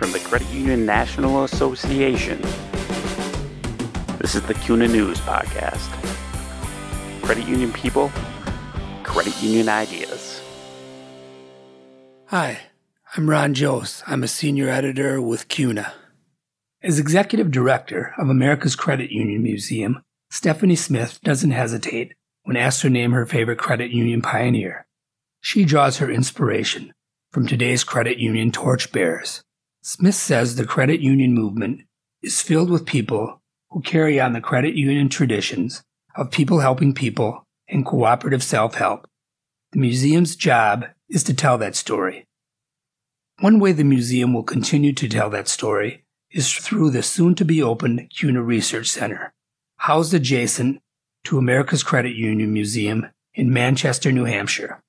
from the Credit Union National Association. This is the CUNA News Podcast. Credit union people, credit union ideas. Hi, I'm Ron Jost. I'm a senior editor with CUNA. As executive director of America's Credit Union Museum, Stephanie Smith doesn't hesitate when asked to name her favorite credit union pioneer. She draws her inspiration from today's credit union torchbearers. Smith says the credit union movement is filled with people who carry on the credit union traditions of people helping people and cooperative self help. The museum's job is to tell that story. One way the museum will continue to tell that story is through the soon to be opened CUNA Research Center, housed adjacent to America's Credit Union Museum in Manchester, New Hampshire.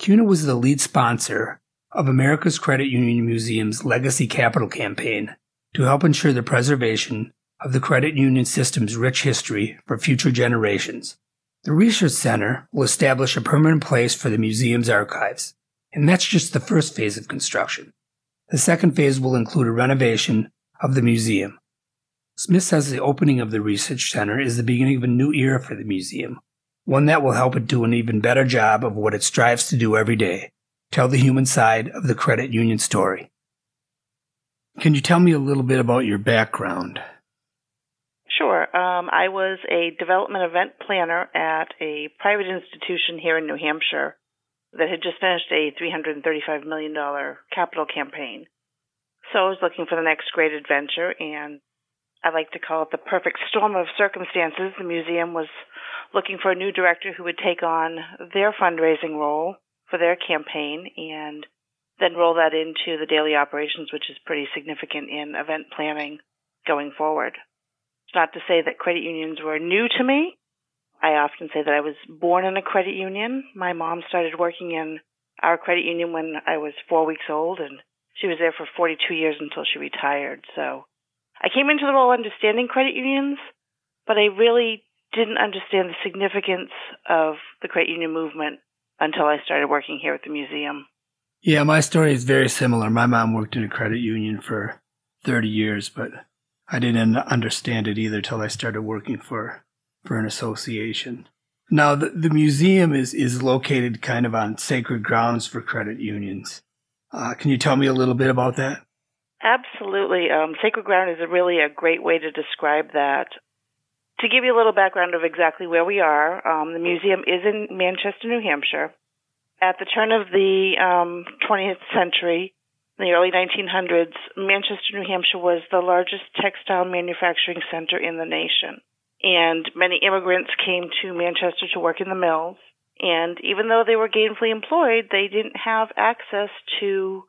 CUNA was the lead sponsor of America's Credit Union Museum's Legacy Capital campaign to help ensure the preservation of the credit union system's rich history for future generations. The Research Center will establish a permanent place for the museum's archives, and that's just the first phase of construction. The second phase will include a renovation of the museum. Smith says the opening of the Research Center is the beginning of a new era for the museum, one that will help it do an even better job of what it strives to do every day tell the human side of the credit union story. Can you tell me a little bit about your background? Sure. Um, I was a development event planner at a private institution here in New Hampshire that had just finished a $335 million capital campaign. So I was looking for the next great adventure, and I like to call it the perfect storm of circumstances. The museum was looking for a new director who would take on their fundraising role for their campaign and then roll that into the daily operations, which is pretty significant in event planning going forward. It's not to say that credit unions were new to me. I often say that I was born in a credit union. My mom started working in our credit union when I was four weeks old, and she was there for 42 years until she retired. So I came into the role understanding credit unions, but I really didn't understand the significance of the credit union movement until I started working here at the museum. Yeah, my story is very similar. My mom worked in a credit union for 30 years, but I didn't understand it either till I started working for, for an association. Now, the, the museum is, is located kind of on sacred grounds for credit unions. Uh, can you tell me a little bit about that? Absolutely. Um, sacred ground is a really a great way to describe that. To give you a little background of exactly where we are, um, the museum is in Manchester, New Hampshire. At the turn of the um, 20th century, in the early 1900s, Manchester, New Hampshire was the largest textile manufacturing center in the nation. And many immigrants came to Manchester to work in the mills. And even though they were gainfully employed, they didn't have access to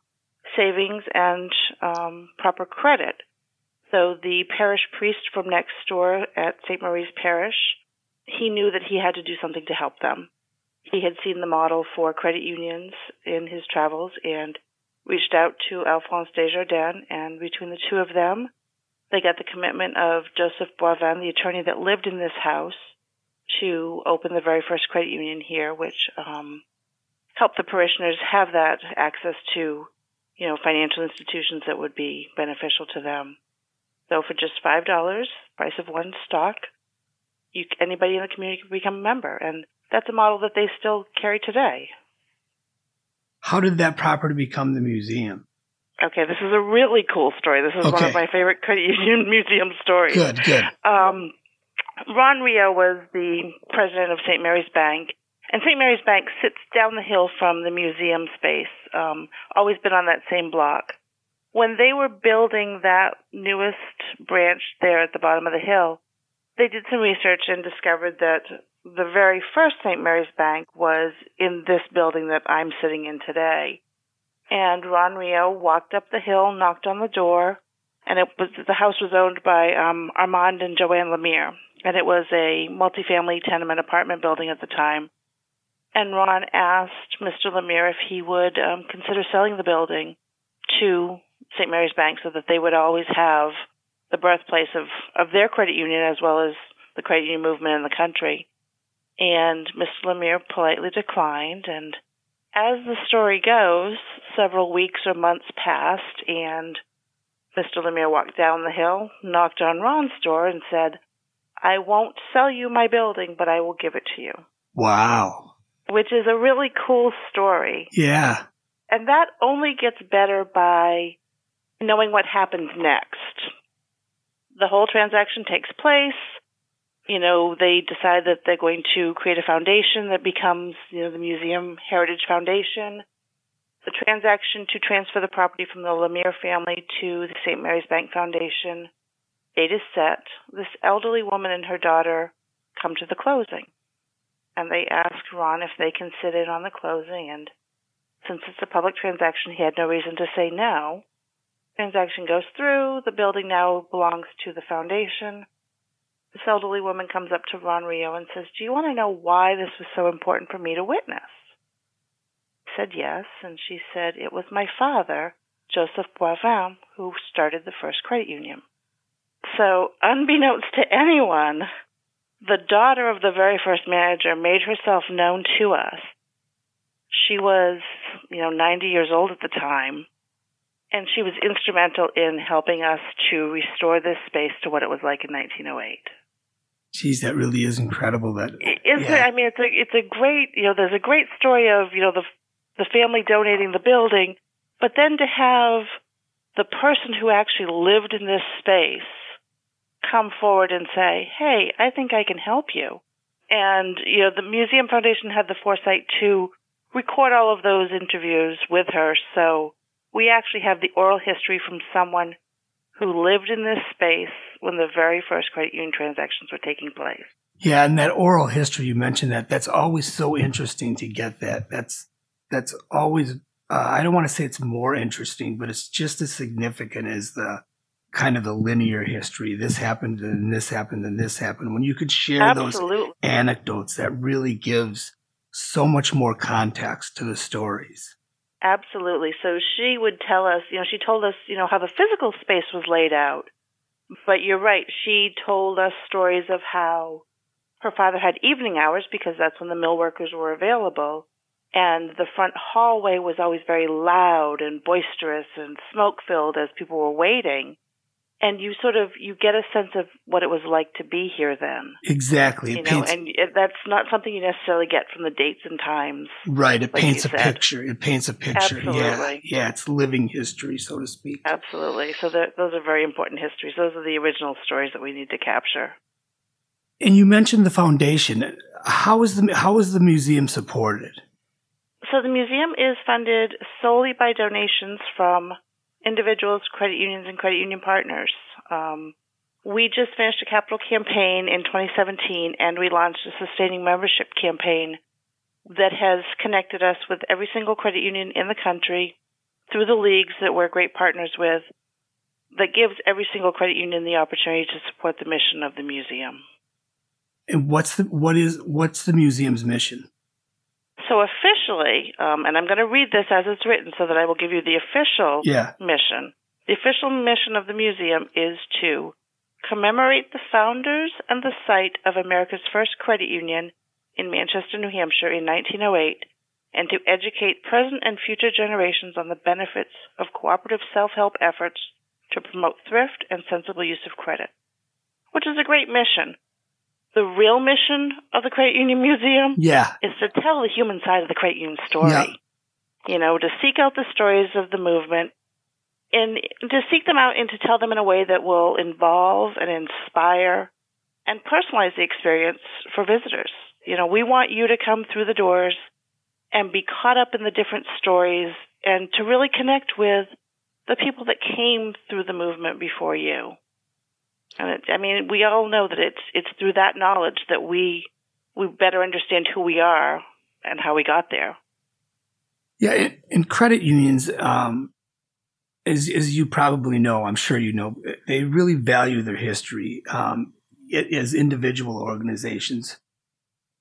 savings and um, proper credit. So the parish priest from next door at St. Marie's Parish, he knew that he had to do something to help them. He had seen the model for credit unions in his travels and reached out to Alphonse Desjardins, and between the two of them, they got the commitment of Joseph Boivin, the attorney that lived in this house, to open the very first credit union here, which um, helped the parishioners have that access to, you know, financial institutions that would be beneficial to them. So for just five dollars, price of one stock, you anybody in the community can become a member, and that's a model that they still carry today. How did that property become the museum? Okay, this is a really cool story. This is okay. one of my favorite credit union museum stories. Good, good. Um, Ron Rio was the president of St. Mary's Bank, and St. Mary's Bank sits down the hill from the museum space. Um, always been on that same block when they were building that newest branch there at the bottom of the hill, they did some research and discovered that the very first St. Mary's Bank was in this building that I'm sitting in today. And Ron Rio walked up the hill, knocked on the door, and it was the house was owned by um, Armand and Joanne Lemire, and it was a multifamily tenement apartment building at the time. And Ron asked Mr. Lemire if he would um, consider selling the building to St. Mary's Bank so that they would always have the birthplace of, of their credit union as well as the credit union movement in the country. And Mr. Lemire politely declined. And as the story goes, several weeks or months passed, and Mr. Lemire walked down the hill, knocked on Ron's door, and said, I won't sell you my building, but I will give it to you. Wow. Which is a really cool story. Yeah. And that only gets better by knowing what happens next. The whole transaction takes place. You know, they decide that they're going to create a foundation that becomes, you know, the Museum Heritage Foundation. The transaction to transfer the property from the Lemire family to the St. Mary's Bank Foundation. Date is set. This elderly woman and her daughter come to the closing. And they ask Ron if they can sit in on the closing. And since it's a public transaction, he had no reason to say no. Transaction goes through. The building now belongs to the foundation. This elderly woman comes up to Ron Rio and says, Do you want to know why this was so important for me to witness? I said yes, and she said it was my father, Joseph Boivin, who started the first credit union. So, unbeknownst to anyone, the daughter of the very first manager made herself known to us. She was, you know, 90 years old at the time, and she was instrumental in helping us to restore this space to what it was like in 1908. Geez, that really is incredible. That is yeah. I mean, it's a it's a great you know. There's a great story of you know the the family donating the building, but then to have the person who actually lived in this space come forward and say, "Hey, I think I can help you." And you know, the Museum Foundation had the foresight to record all of those interviews with her, so we actually have the oral history from someone who lived in this space when the very first credit union transactions were taking place. Yeah, and that oral history you mentioned that that's always so interesting to get that. That's that's always uh, I don't want to say it's more interesting, but it's just as significant as the kind of the linear history. This happened and this happened and this happened. When you could share Absolutely. those anecdotes, that really gives so much more context to the stories. Absolutely. So she would tell us, you know, she told us, you know, how the physical space was laid out. But you're right. She told us stories of how her father had evening hours because that's when the mill workers were available and the front hallway was always very loud and boisterous and smoke filled as people were waiting and you sort of you get a sense of what it was like to be here then. Exactly. You it know paints, and that's not something you necessarily get from the dates and times right. It like paints a picture. It paints a picture. Absolutely. yeah. Yeah it's living history so to speak. Absolutely. So those are very important histories. Those are the original stories that we need to capture. And you mentioned the foundation. How is the how is the museum supported? So the museum is funded solely by donations from individuals, credit unions, and credit union partners. Um, we just finished a capital campaign in 2017, and we launched a sustaining membership campaign that has connected us with every single credit union in the country through the leagues that we're great partners with. That gives every single credit union the opportunity to support the mission of the museum. And what's the what is what's the museum's mission? So officially, um, and I'm going to read this as it's written so that I will give you the official yeah. mission. The official mission of the museum is to commemorate the founders and the site of America's first credit union in Manchester, New Hampshire in 1908, and to educate present and future generations on the benefits of cooperative self-help efforts to promote thrift and sensible use of credit. Which is a great mission the real mission of the Credit Union Museum yeah. is to tell the human side of the credit union story. Yeah. You know, to seek out the stories of the movement and to seek them out and to tell them in a way that will involve and inspire and personalize the experience for visitors. You know, we want you to come through the doors and be caught up in the different stories and to really connect with the people that came through the movement before you. And it, I mean, we all know that it's it's through that knowledge that we we better understand who we are and how we got there. Yeah, in, credit unions, um, as as you probably know, I'm sure you know, they really value their history um, as individual organizations.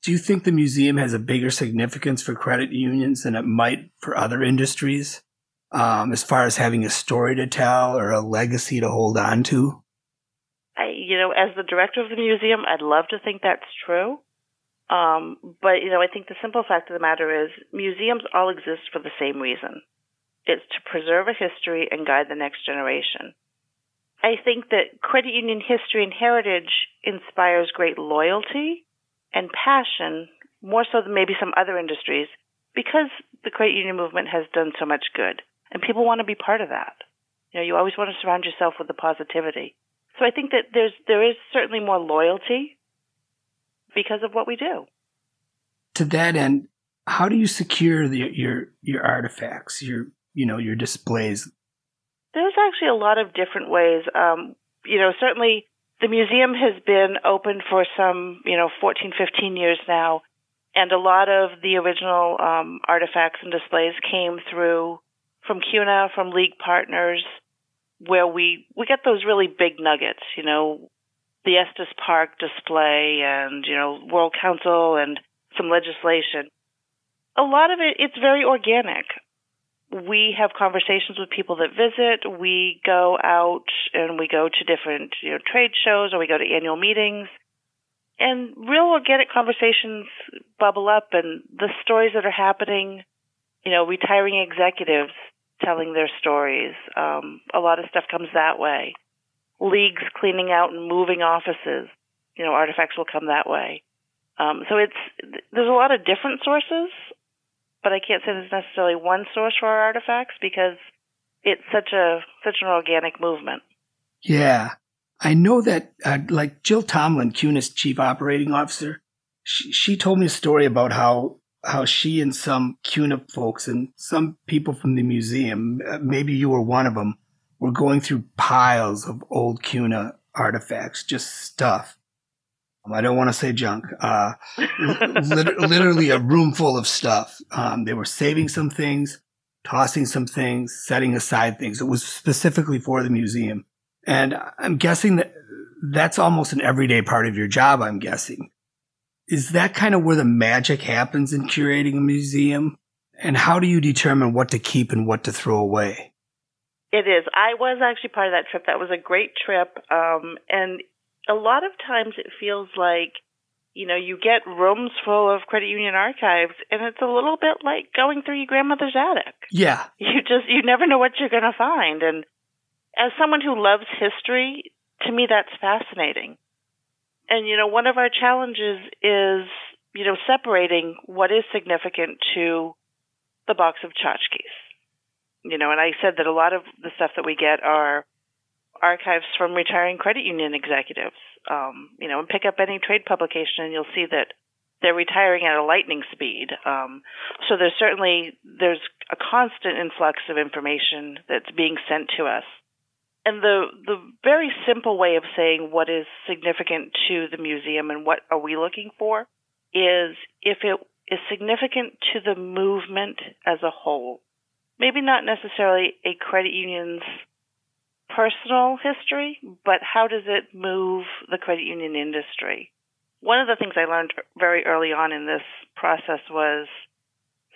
Do you think the museum has a bigger significance for credit unions than it might for other industries, um, as far as having a story to tell or a legacy to hold on to? I, you know, as the director of the museum, I'd love to think that's true. Um, but, you know, I think the simple fact of the matter is museums all exist for the same reason. It's to preserve a history and guide the next generation. I think that credit union history and heritage inspires great loyalty and passion, more so than maybe some other industries, because the credit union movement has done so much good. And people want to be part of that. You know, you always want to surround yourself with the positivity. So I think that there's there is certainly more loyalty because of what we do. To that end, how do you secure the, your your artifacts, your you know your displays? There's actually a lot of different ways. Um, you know, certainly the museum has been open for some you know 14, 15 years now, and a lot of the original um, artifacts and displays came through from CUNA, from League Partners, where we we get those really big nuggets. You know, the Estes Park display, and you know, World Council, and some legislation a lot of it, it's very organic. We have conversations with people that visit. We go out and we go to different you know, trade shows or we go to annual meetings. And real organic conversations bubble up and the stories that are happening, you know, retiring executives telling their stories. Um, a lot of stuff comes that way. Leagues cleaning out and moving offices, you know, artifacts will come that way. Um, so it's there's a lot of different sources but I can't say there's necessarily one source for our artifacts because it's such a such an organic movement. Yeah, I know that. Uh, like Jill Tomlin, CUNA's chief operating officer, she, she told me a story about how how she and some CUNA folks and some people from the museum, uh, maybe you were one of them, were going through piles of old CUNA artifacts, just stuff. I don't want to say junk. Uh, literally a room full of stuff. Um, they were saving some things, tossing some things, setting aside things. It was specifically for the museum. And I'm guessing that that's almost an everyday part of your job, I'm guessing. Is that kind of where the magic happens in curating a museum? And how do you determine what to keep and what to throw away? It is. I was actually part of that trip. That was a great trip. Um, and a lot of times it feels like you know you get rooms full of credit union archives and it's a little bit like going through your grandmother's attic yeah you just you never know what you're going to find and as someone who loves history to me that's fascinating and you know one of our challenges is you know separating what is significant to the box of tchotchkes you know and i said that a lot of the stuff that we get are archives from retiring credit union executives. Um, you know, and pick up any trade publication, and you'll see that they're retiring at a lightning speed. Um, so there's certainly there's a constant influx of information that's being sent to us. And the the very simple way of saying what is significant to the museum and what are we looking for is if it is significant to the movement as a whole. Maybe not necessarily a credit union's personal history, but how does it move the credit union industry? One of the things I learned very early on in this process was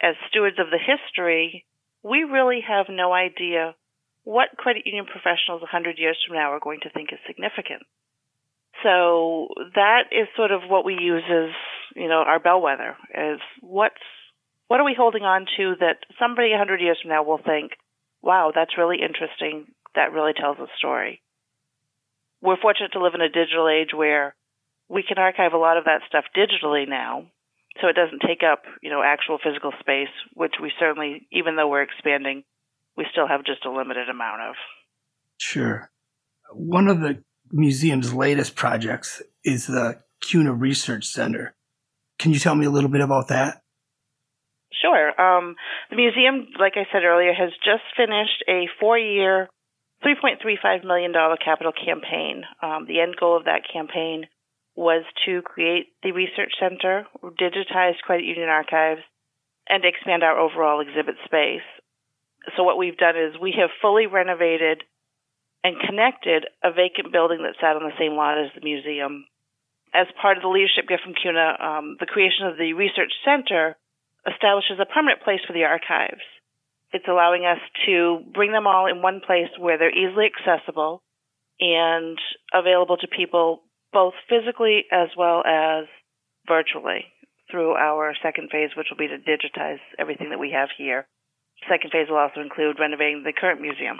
as stewards of the history, we really have no idea what credit union professionals 100 years from now are going to think is significant. So that is sort of what we use as, you know, our bellwether is what's, what are we holding on to that somebody 100 years from now will think, wow, that's really interesting that really tells a story. We're fortunate to live in a digital age where we can archive a lot of that stuff digitally now, so it doesn't take up, you know, actual physical space, which we certainly, even though we're expanding, we still have just a limited amount of. Sure. One of the museum's latest projects is the CUNA Research Center. Can you tell me a little bit about that? Sure. Um, the museum, like I said earlier, has just finished a four year $3.35 million capital campaign. Um, the end goal of that campaign was to create the research center, digitize credit union archives, and expand our overall exhibit space. So what we've done is we have fully renovated and connected a vacant building that sat on the same lot as the museum. As part of the leadership gift from CUNA, um, the creation of the research center establishes a permanent place for the archives. It's allowing us to bring them all in one place where they're easily accessible and available to people both physically as well as virtually through our second phase, which will be to digitize everything that we have here. Second phase will also include renovating the current museum.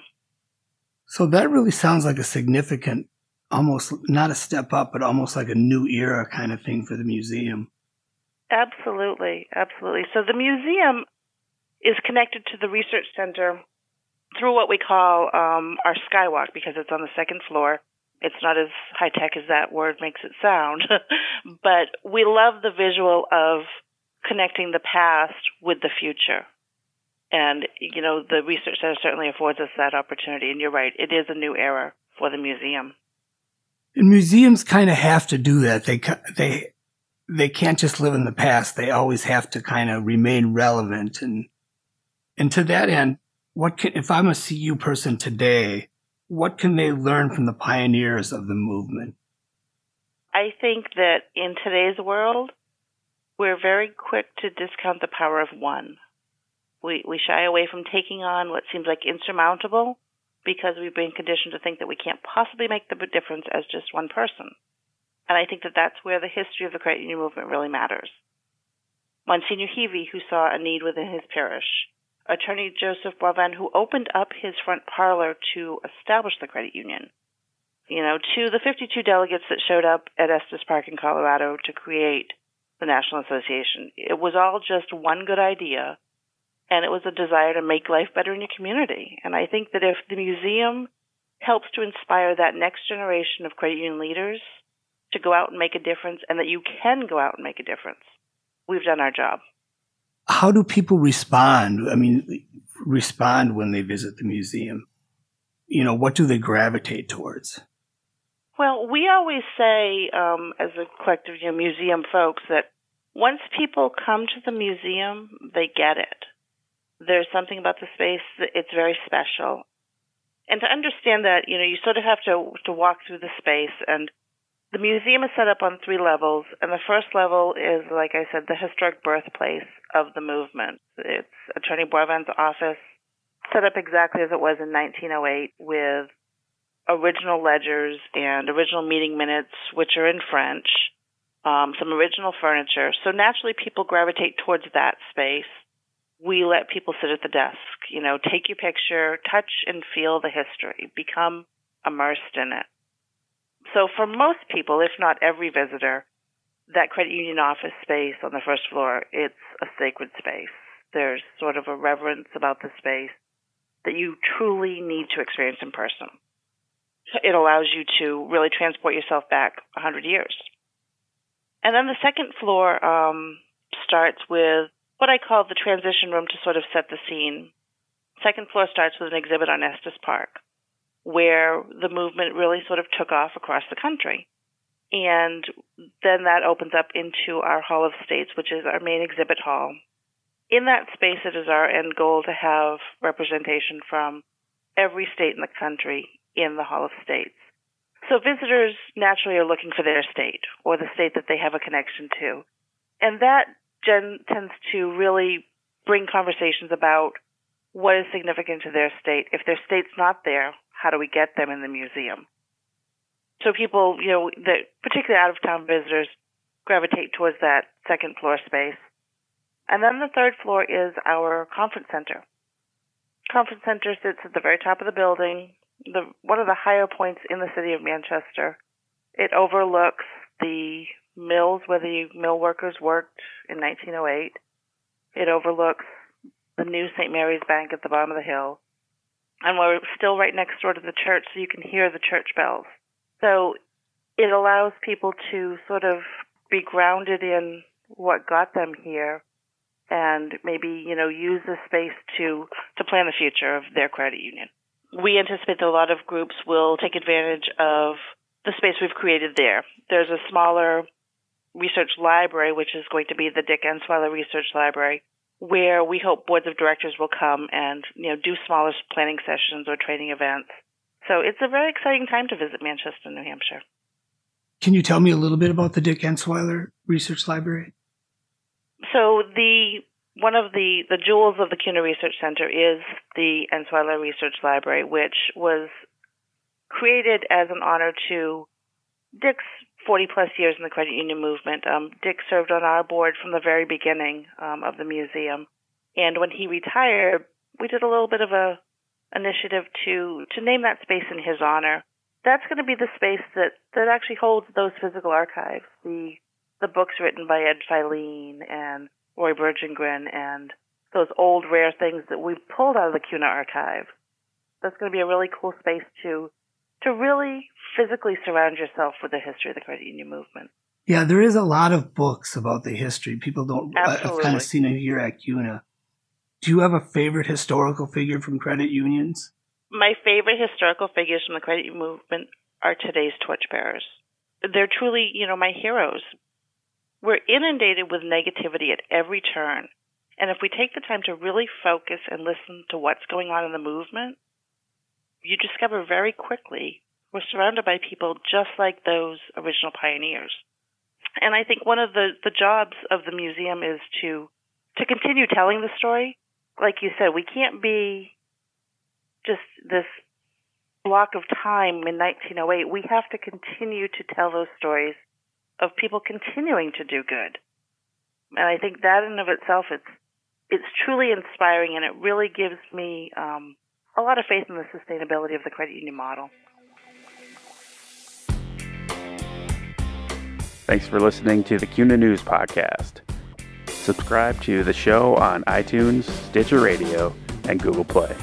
So that really sounds like a significant, almost not a step up, but almost like a new era kind of thing for the museum. Absolutely, absolutely. So the museum is connected to the research center through what we call um, our skywalk because it's on the second floor. It's not as high tech as that word makes it sound, but we love the visual of connecting the past with the future. And, you know, the research center certainly affords us that opportunity. And you're right, it is a new era for the museum. And museums kind of have to do that. They, they, they can't just live in the past. They always have to kind of remain relevant. And, and to that end, what can, if I'm a CU person today, what can they learn from the pioneers of the movement? I think that in today's world, we're very quick to discount the power of one. We, we shy away from taking on what seems like insurmountable because we've been conditioned to think that we can't possibly make the difference as just one person. And I think that that's where the history of the credit union movement really matters. Monsignor Hevey, who saw a need within his parish, Attorney Joseph Boivin, who opened up his front parlor to establish the credit union. You know, to the 52 delegates that showed up at Estes Park in Colorado to create the National Association. It was all just one good idea, and it was a desire to make life better in your community. And I think that if the museum helps to inspire that next generation of credit union leaders to go out and make a difference, and that you can go out and make a difference, we've done our job how do people respond? I mean, respond when they visit the museum? You know, what do they gravitate towards? Well, we always say, um, as a collective you know, museum folks, that once people come to the museum, they get it. There's something about the space that it's very special. And to understand that, you know, you sort of have to to walk through the space and the museum is set up on three levels, and the first level is, like I said, the historic birthplace of the movement. It's Attorney Boivin's office, set up exactly as it was in 1908 with original ledgers and original meeting minutes, which are in French, um, some original furniture. So naturally, people gravitate towards that space. We let people sit at the desk, you know, take your picture, touch and feel the history, become immersed in it. So for most people, if not every visitor, that credit union office space on the first floor, it's a sacred space. There's sort of a reverence about the space that you truly need to experience in person. It allows you to really transport yourself back 100 years. And then the second floor um, starts with what I call the transition room to sort of set the scene. Second floor starts with an exhibit on Estes Park where the movement really sort of took off across the country. And then that opens up into our Hall of States, which is our main exhibit hall. In that space, it is our end goal to have representation from every state in the country in the Hall of States. So visitors naturally are looking for their state or the state that they have a connection to. And that gen- tends to really bring conversations about what is significant to their state. If their state's not there, how do we get them in the museum? So people, you know, the, particularly out of town visitors, gravitate towards that second floor space. And then the third floor is our conference center. Conference center sits at the very top of the building, the one of the higher points in the city of Manchester. It overlooks the mills where the mill workers worked in 1908. It overlooks the new St. Mary's Bank at the bottom of the hill and we're still right next door to the church, so you can hear the church bells. So it allows people to sort of be grounded in what got them here and maybe, you know, use the space to, to plan the future of their credit union. We anticipate that a lot of groups will take advantage of the space we've created there. There's a smaller research library, which is going to be the Dick Ensweiler Research Library, where we hope boards of directors will come and you know do smaller planning sessions or training events. So it's a very exciting time to visit Manchester, New Hampshire. Can you tell me a little bit about the Dick Ensweiler Research Library? So the one of the, the jewels of the CUNA Research Center is the Ensweiler Research Library, which was created as an honor to Dick's 40 plus years in the credit union movement. Um, Dick served on our board from the very beginning um, of the museum. And when he retired, we did a little bit of a initiative to to name that space in his honor. That's going to be the space that that actually holds those physical archives, the the books written by Ed Filene and Roy Bergengren and those old rare things that we pulled out of the CUNA archive. That's going to be a really cool space to to really physically surround yourself with the history of the credit union movement. Yeah, there is a lot of books about the history. People don't. Uh, Absolutely. I've kind of seen it here at CUNA. Do you have a favorite historical figure from credit unions? My favorite historical figures from the credit union movement are today's torchbearers. They're truly, you know, my heroes. We're inundated with negativity at every turn. And if we take the time to really focus and listen to what's going on in the movement, you discover very quickly we're surrounded by people just like those original pioneers. And I think one of the, the jobs of the museum is to to continue telling the story. Like you said, we can't be just this block of time in 1908. We have to continue to tell those stories of people continuing to do good. And I think that in of itself, it's it's truly inspiring, and it really gives me um, a lot of faith in the sustainability of the credit union model. Thanks for listening to the CUNA News Podcast. Subscribe to the show on iTunes, Stitcher Radio, and Google Play.